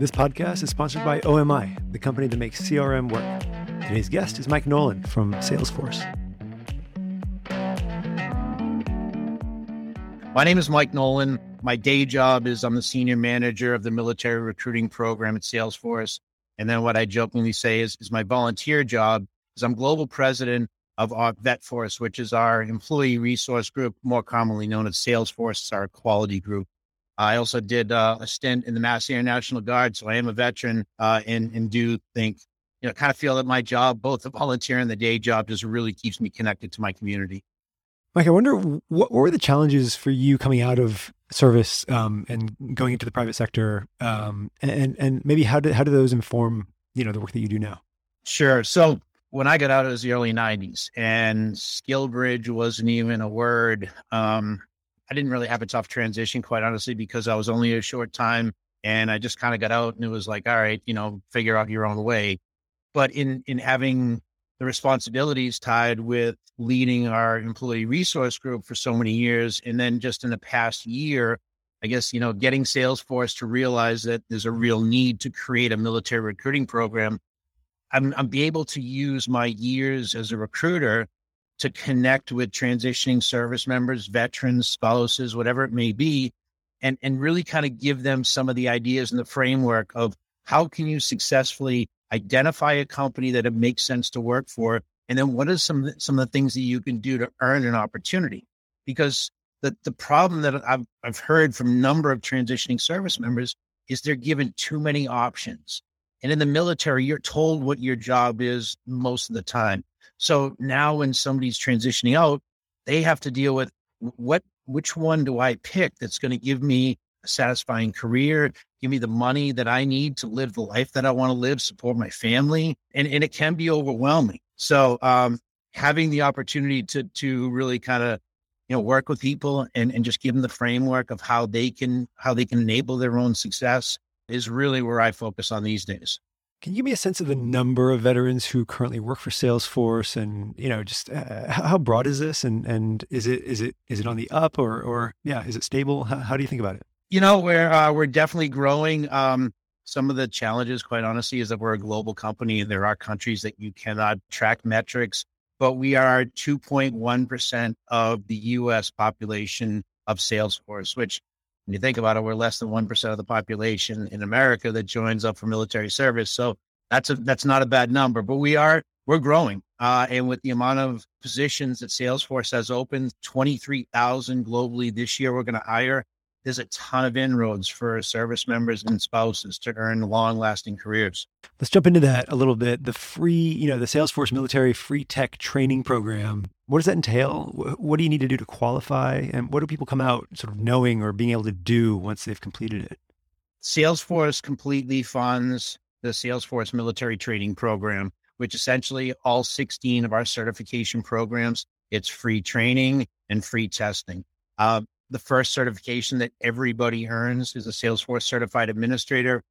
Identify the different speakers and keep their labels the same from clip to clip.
Speaker 1: This podcast is sponsored by OMI, the company that makes CRM work. Today's guest is Mike Nolan from Salesforce.
Speaker 2: My name is Mike Nolan. My day job is I'm the senior manager of the military recruiting program at Salesforce. And then what I jokingly say is, is my volunteer job is I'm global president of our VetForce, which is our employee resource group, more commonly known as Salesforce, it's our quality group. I also did uh, a stint in the Mass Air National Guard, so I am a veteran, uh, and and do think you know kind of feel that my job, both the volunteer and the day job, just really keeps me connected to my community.
Speaker 1: Mike, I wonder what, what were the challenges for you coming out of service um, and going into the private sector, um, and and maybe how did how do those inform you know the work that you do now?
Speaker 2: Sure. So when I got out, it was the early '90s, and SkillBridge wasn't even a word. Um, I didn't really have a tough transition, quite honestly, because I was only a short time and I just kind of got out and it was like, all right, you know, figure out your own way. But in in having the responsibilities tied with leading our employee resource group for so many years, and then just in the past year, I guess you know, getting Salesforce to realize that there's a real need to create a military recruiting program. I'm I'm be able to use my years as a recruiter to connect with transitioning service members, veterans, spouses, whatever it may be, and, and really kind of give them some of the ideas and the framework of how can you successfully identify a company that it makes sense to work for, and then what are some some of the things that you can do to earn an opportunity? Because the the problem that I've I've heard from a number of transitioning service members is they're given too many options. And in the military, you're told what your job is most of the time. So now when somebody's transitioning out, they have to deal with what which one do I pick that's going to give me a satisfying career, give me the money that I need to live the life that I want to live, support my family, and and it can be overwhelming. So um, having the opportunity to to really kind of you know work with people and and just give them the framework of how they can how they can enable their own success is really where I focus on these days.
Speaker 1: Can you give me a sense of the number of veterans who currently work for Salesforce, and you know, just uh, how broad is this, and and is it is it is it on the up, or or yeah, is it stable? How, how do you think about it?
Speaker 2: You know, we're uh, we're definitely growing. Um, some of the challenges, quite honestly, is that we're a global company, and there are countries that you cannot track metrics. But we are 2.1 percent of the U.S. population of Salesforce, which when you think about it, we're less than 1% of the population in America that joins up for military service. So that's a, that's not a bad number, but we are, we're growing. Uh, and with the amount of positions that Salesforce has opened, 23,000 globally this year, we're going to hire there's a ton of inroads for service members and spouses to earn long lasting careers.
Speaker 1: Let's jump into that a little bit. The free, you know, the Salesforce military free tech training program. What does that entail? What do you need to do to qualify? And what do people come out sort of knowing or being able to do once they've completed it?
Speaker 2: Salesforce completely funds the Salesforce military training program, which essentially all 16 of our certification programs, it's free training and free testing. Uh, the first certification that everybody earns is a Salesforce certified administrator.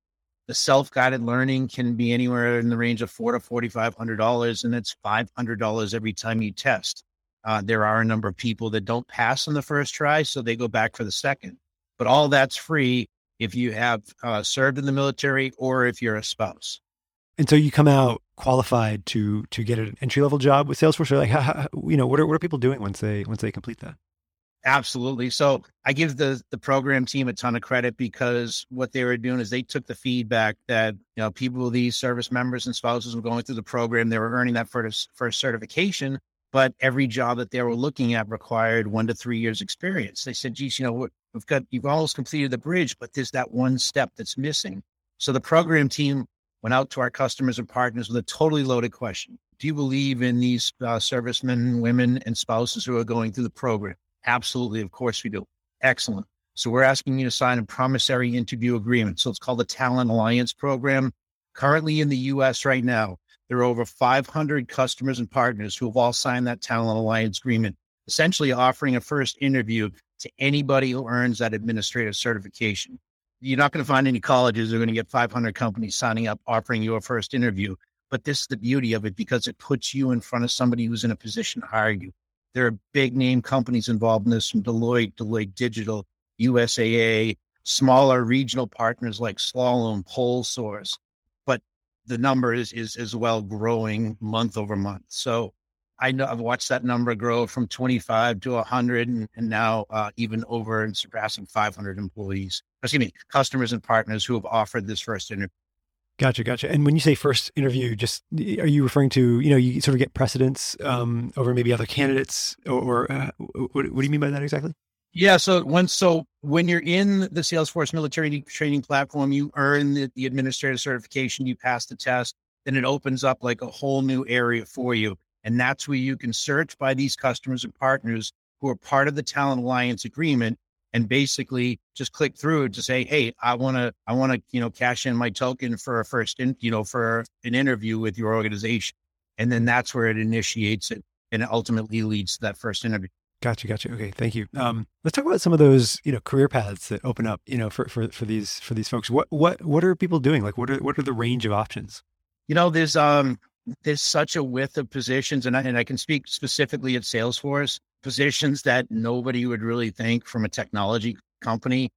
Speaker 2: The self-guided learning can be anywhere in the range of four to forty-five hundred dollars, and it's five hundred dollars every time you test. Uh, there are a number of people that don't pass on the first try, so they go back for the second. But all that's free if you have uh, served in the military or if you're a spouse.
Speaker 1: And so you come out qualified to to get an entry level job with Salesforce. Or like, how, how, you know, what are what are people doing once they once they complete that?
Speaker 2: Absolutely. So I give the the program team a ton of credit because what they were doing is they took the feedback that you know people, these service members and spouses were going through the program, they were earning that first first certification, but every job that they were looking at required one to three years experience. They said, "Geez, you know? We've got you've almost completed the bridge, but there's that one step that's missing." So the program team went out to our customers and partners with a totally loaded question: Do you believe in these uh, servicemen, women, and spouses who are going through the program? Absolutely. Of course we do. Excellent. So we're asking you to sign a promissory interview agreement. So it's called the Talent Alliance Program. Currently in the US right now, there are over 500 customers and partners who have all signed that Talent Alliance agreement, essentially offering a first interview to anybody who earns that administrative certification. You're not going to find any colleges that are going to get 500 companies signing up offering you a first interview. But this is the beauty of it because it puts you in front of somebody who's in a position to hire you. There are big name companies involved in this from Deloitte, Deloitte Digital, USAA, smaller regional partners like Slalom, PolSource, the number is is as well growing month over month. So I know I've watched that number grow from 25 to 100 and, and now uh, even over and surpassing 500 employees, excuse me, customers and partners who have offered this first interview.
Speaker 1: Gotcha, gotcha. And when you say first interview, just are you referring to you know you sort of get precedence um, over maybe other candidates, or, or uh, what, what, do you mean by that exactly?
Speaker 2: Yeah, so when so when you're in the Salesforce military training platform, you earn the, the administrative certification, you pass the test, then it opens up like a whole new area for you. And that's where you can search by these customers and partners who are part of the Talent Alliance agreement and basically just click through to say, Hey, I want to, I want to, you know, cash in my token for a first, in, you know, for an interview with your organization. And then that's where it initiates it and it ultimately leads to that first interview.
Speaker 1: Gotcha, gotcha. Okay, thank you. Um, let's talk about some of those, you know, career paths that open up, you know, for for for these for these folks. What what what are people doing? Like, what are what are the range of options?
Speaker 2: You know, there's um there's such a width of positions, and I, and I can speak specifically at Salesforce positions that nobody would really think from a technology company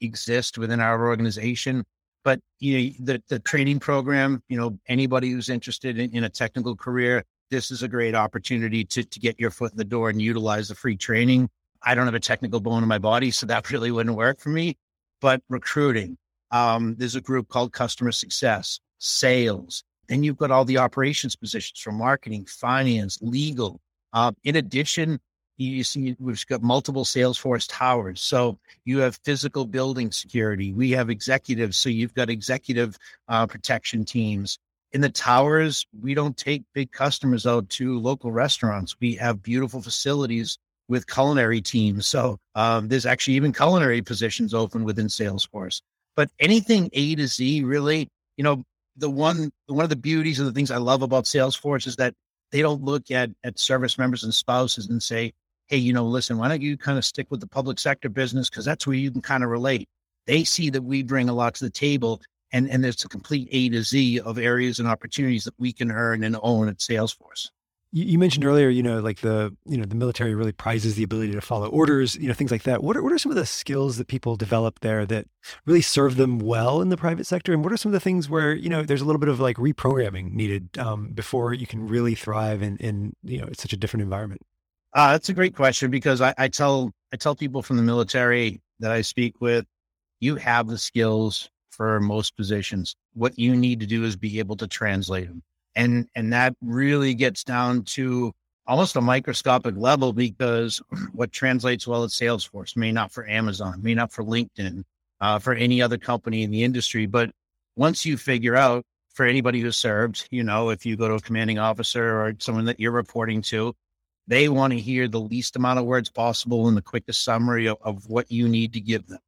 Speaker 2: exist within our organization. But you know, the the training program, you know, anybody who's interested in, in a technical career, this is a great opportunity to to get your foot in the door and utilize the free training. I don't have a technical bone in my body, so that really wouldn't work for me. But recruiting, um, there's a group called customer success, sales, then you've got all the operations positions from marketing, finance, legal. Uh, in addition, you see we've got multiple Salesforce towers. So you have physical building security. We have executives. So you've got executive uh, protection teams. In the towers, we don't take big customers out to local restaurants. We have beautiful facilities with culinary teams. So um, there's actually even culinary positions open within Salesforce. But anything A to Z, really, you know, the one one of the beauties of the things I love about Salesforce is that they don't look at at service members and spouses and say, "Hey, you know, listen, why don't you kind of stick with the public sector business because that's where you can kind of relate." They see that we bring a lot to the table, and and there's a complete A to Z of areas and opportunities that we can earn and own at Salesforce
Speaker 1: you, you mentioned earlier, you know, like the you know the military really prizes the ability to follow orders, you know, things like that. What are what are some of the skills that people develop there that really serve them well in the private sector, and what are some of the things where you know there's a little bit of like reprogramming needed um, before you can really thrive in in you know it's such a different environment?
Speaker 2: Uh, that's a great question because I, I tell I tell people from the military that I speak with, you have the skills for most positions. What you need to do is be able to translate them and and that really gets down to almost a microscopic level because what translates well at Salesforce may not for Amazon, may not for LinkedIn, uh, for any other company in the industry. But once you figure out for anybody who served, you know, if you go to a commanding officer or someone that you're reporting to, they want to hear the least amount of words possible and the quickest summary of, of what you need to give them.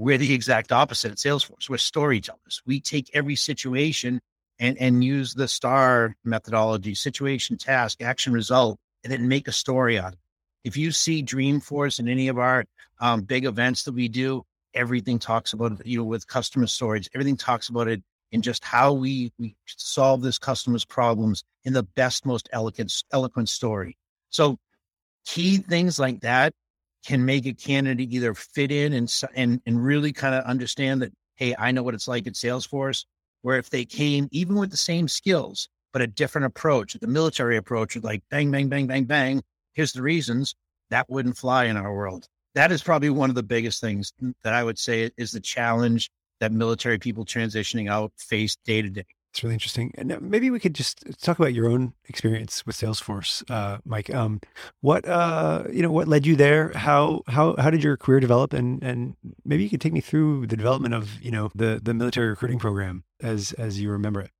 Speaker 2: We're the exact opposite at Salesforce. We're storytellers. We take every situation and, and use the STAR methodology, situation, task, action, result, and then make a story out of it. If you see Dreamforce in any of our um, big events that we do, everything talks about you know, with customer storage, everything talks about it in just how we, we solve this customer's problems in the best, most eloquent, eloquent story. So key things like that can make a candidate either fit in and, and, and really kind of understand that, hey, I know what it's like at Salesforce where if they came even with the same skills, but a different approach, the military approach, like bang, bang, bang, bang, bang, here's the reasons, that wouldn't fly in our world. That is probably one of the biggest things that I would say is the challenge that military people transitioning out face day to day.
Speaker 1: It's really interesting. And uh, maybe we could just talk about your own experience with Salesforce, uh, Mike. Um, what uh, you know, what led you there? How how how did your career develop? And and maybe you could take me through the development of you know the the military recruiting program as as you remember it.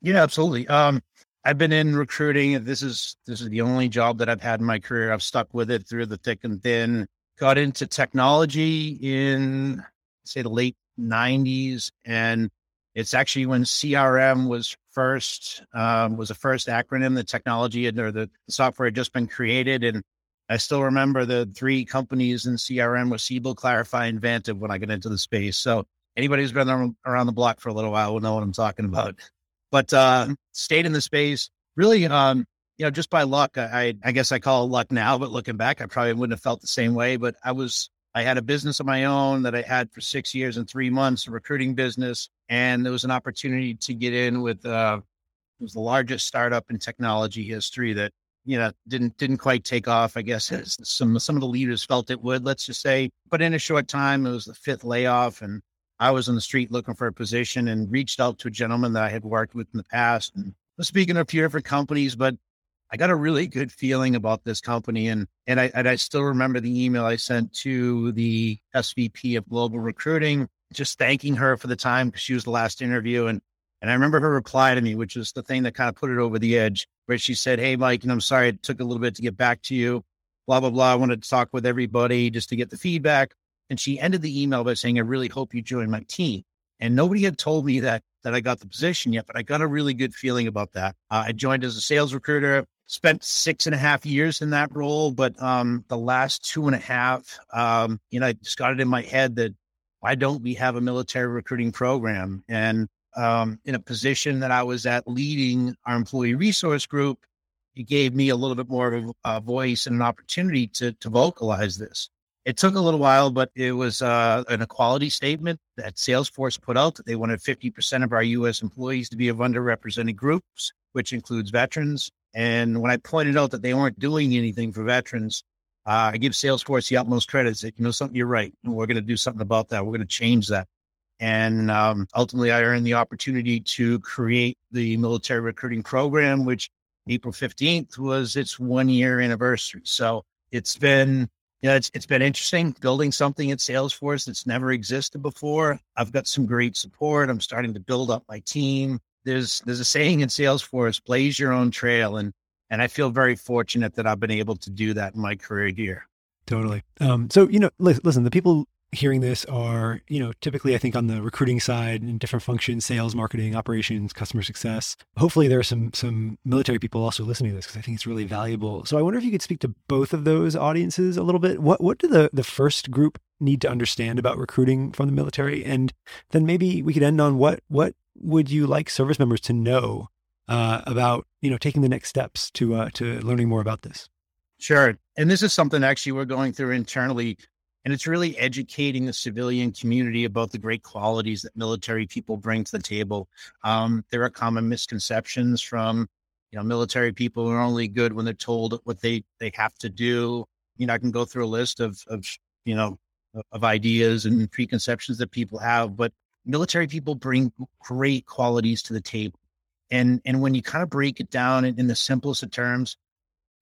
Speaker 2: Yeah, absolutely. Um, I've been in recruiting. This is this is the only job that I've had in my career. I've stuck with it through the thick and thin. Got into technology in say the late '90s and it's actually when CRM was first um, was the first acronym. The technology had, or the, software had just been created, and I still remember the three companies in CRM was Siebel, Clarify, and Vantive when I got into the space. So anybody who's been around the block for a little while will know what I'm talking about. But uh, stayed in the space really, um, you know, just by luck. I, I guess I call it luck now, but looking back, I probably wouldn't have felt the same way. But I was I had a business of my own that I had for six years and three months, a recruiting business. And there was an opportunity to get in with, uh, it was the largest startup in technology history that, you know, didn't, didn't quite take off. I guess some, some of the leaders felt it would, let's just say, but in a short time, it was the fifth layoff. And I was on the street looking for a position and reached out to a gentleman that I had worked with in the past and was speaking to a few different companies, but I got a really good feeling about this company. And, and I, and I still remember the email I sent to the SVP of global recruiting, just thanking her for the time because she was the last interview. And, and I remember her reply to me, which was the thing that kind of put it over the edge, where she said, Hey, Mike, and I'm sorry it took a little bit to get back to you, blah, blah, blah. I wanted to talk with everybody just to get the feedback. And she ended the email by saying, I really hope you join my team. And nobody had told me that that I got the position yet, but I got a really good feeling about that. Uh, I joined as a sales recruiter spent six and a half years in that role, but um, the last two and a half, um, you know, I just got it in my head that why don't we have a military recruiting program? And um, in a position that I was at leading our employee resource group, it gave me a little bit more of a, voice and an opportunity to to vocalize this. It took a little while, but it was uh, an equality statement that Salesforce put out they wanted 50% of our U.S. employees to be of underrepresented groups, which includes veterans, and when I pointed out that they weren't doing anything for veterans, uh, I give Salesforce the utmost credit. Say, you know, something, you're right. We're going to do something about that. We're going to change that. And um, ultimately, I earned the opportunity to create the military recruiting program, which April 15th was its one year anniversary. So it's been, yeah, it's, it's been interesting building something at Salesforce that's never existed before. I've got some great support. I'm starting to build up my team there's there's a saying in Salesforce, blaze your own trail. And and I feel very fortunate that I've been able to do that in my career here.
Speaker 1: Totally. Um, so, you know, listen, the people hearing this are, you know, typically I think on the recruiting side in different functions, sales, marketing, operations, customer success. Hopefully there are some some military people also listening to this because I think it's really valuable. So I wonder if you could speak to both of those audiences a little bit. What what do the the first group need to understand about recruiting from the military? And then maybe we could end on what what would you like service members to know uh, about you know taking the next steps to uh, to learning more about this?
Speaker 2: Sure, and this is something actually we're going through internally, and it's really educating the civilian community about the great qualities that military people bring to the table. Um, there are common misconceptions from you know military people are only good when they're told what they they have to do. You know, I can go through a list of of you know of ideas and preconceptions that people have, but military people bring great qualities to the table. And, and when you kind of break it down in, in the simplest of terms,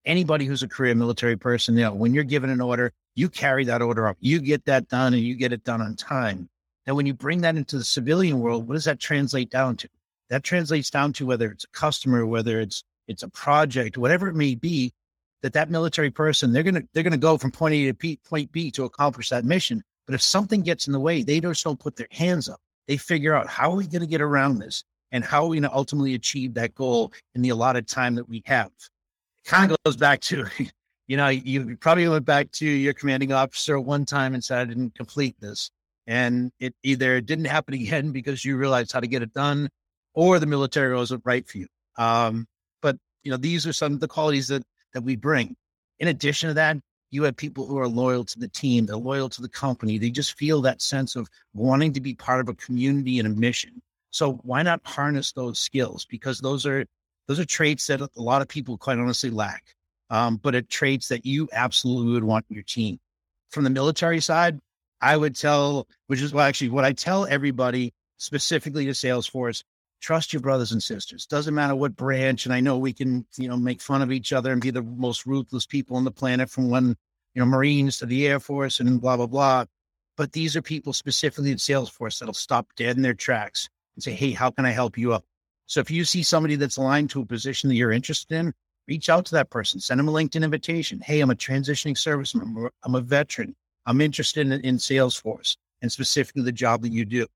Speaker 2: anybody who's a career military person, you know, when you're given an order, you carry that order up, you get that done and you get it done on time. Now, when you bring that into the civilian world, what does that translate down to? That translates down to whether it's a customer, whether it's it's a project, whatever it may be, that that military person they're gonna they're gonna go from point A to P, point B to accomplish that mission. But if something gets in the way, they just don't put their hands up they figure out how are we going to get around this and how are we going to ultimately achieve that goal in the allotted time that we have. It kind of goes back to, you know, you probably went back to your commanding officer one time and said, I didn't complete this. And it either didn't happen again because you realized how to get it done or the military wasn't right for you. Um, but, you know, these are some of the qualities that, that we bring. In addition to that, you have people who are loyal to the team, they're loyal to the company. They just feel that sense of wanting to be part of a community and a mission. So why not harness those skills? Because those are those are traits that a lot of people quite honestly lack. Um, but it traits that you absolutely would want in your team. From the military side, I would tell, which is well, actually what I tell everybody specifically to Salesforce, trust your brothers and sisters. Doesn't matter what branch. And I know we can, you know, make fun of each other and be the most ruthless people on the planet from one, you know, Marines to the Air Force and blah, blah, blah. But these are people specifically in Salesforce that'll stop dead in their tracks and say, Hey, how can I help you out? So if you see somebody that's aligned to a position that you're interested in, reach out to that person, send them a LinkedIn invitation. Hey, I'm a transitioning service member. I'm a veteran. I'm interested in, in Salesforce and specifically the job that you do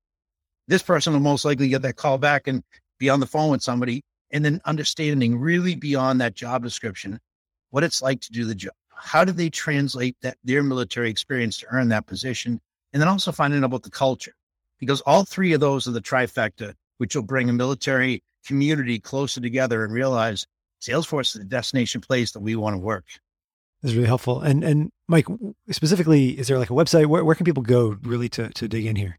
Speaker 2: this person will most likely get that call back and be on the phone with somebody and then understanding really beyond that job description what it's like to do the job how do they translate that their military experience to earn that position and then also finding out about the culture because all three of those are the trifecta which will bring a military community closer together and realize salesforce is the destination place that we want to work
Speaker 1: This is really helpful. And and Mike, specifically, is there like a website? Where, where can people go really to to dig in here?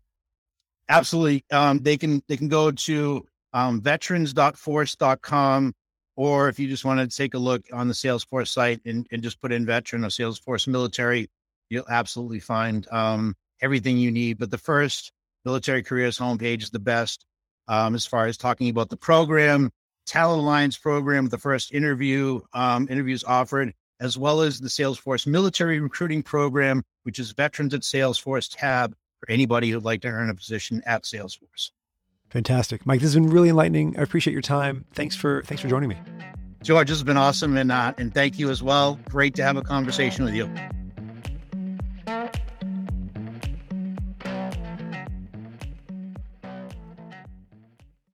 Speaker 2: Absolutely. Um, they can they can go to um, veterans.force.com or if you just want to take a look on the Salesforce site and, and just put in veteran or Salesforce military, you'll absolutely find um, everything you need. But the first military careers homepage is the best um, as far as talking about the program, Talent Alliance program, the first interview, um, interviews offered, as well as the Salesforce military recruiting program, which is Veterans at Salesforce tab for anybody who'd like to earn a position at Salesforce.
Speaker 1: Fantastic, Mike. This has been really enlightening. I appreciate your time. Thanks for thanks for joining me.
Speaker 2: George, this has been awesome, and uh, and thank you as well. Great to have a conversation with you.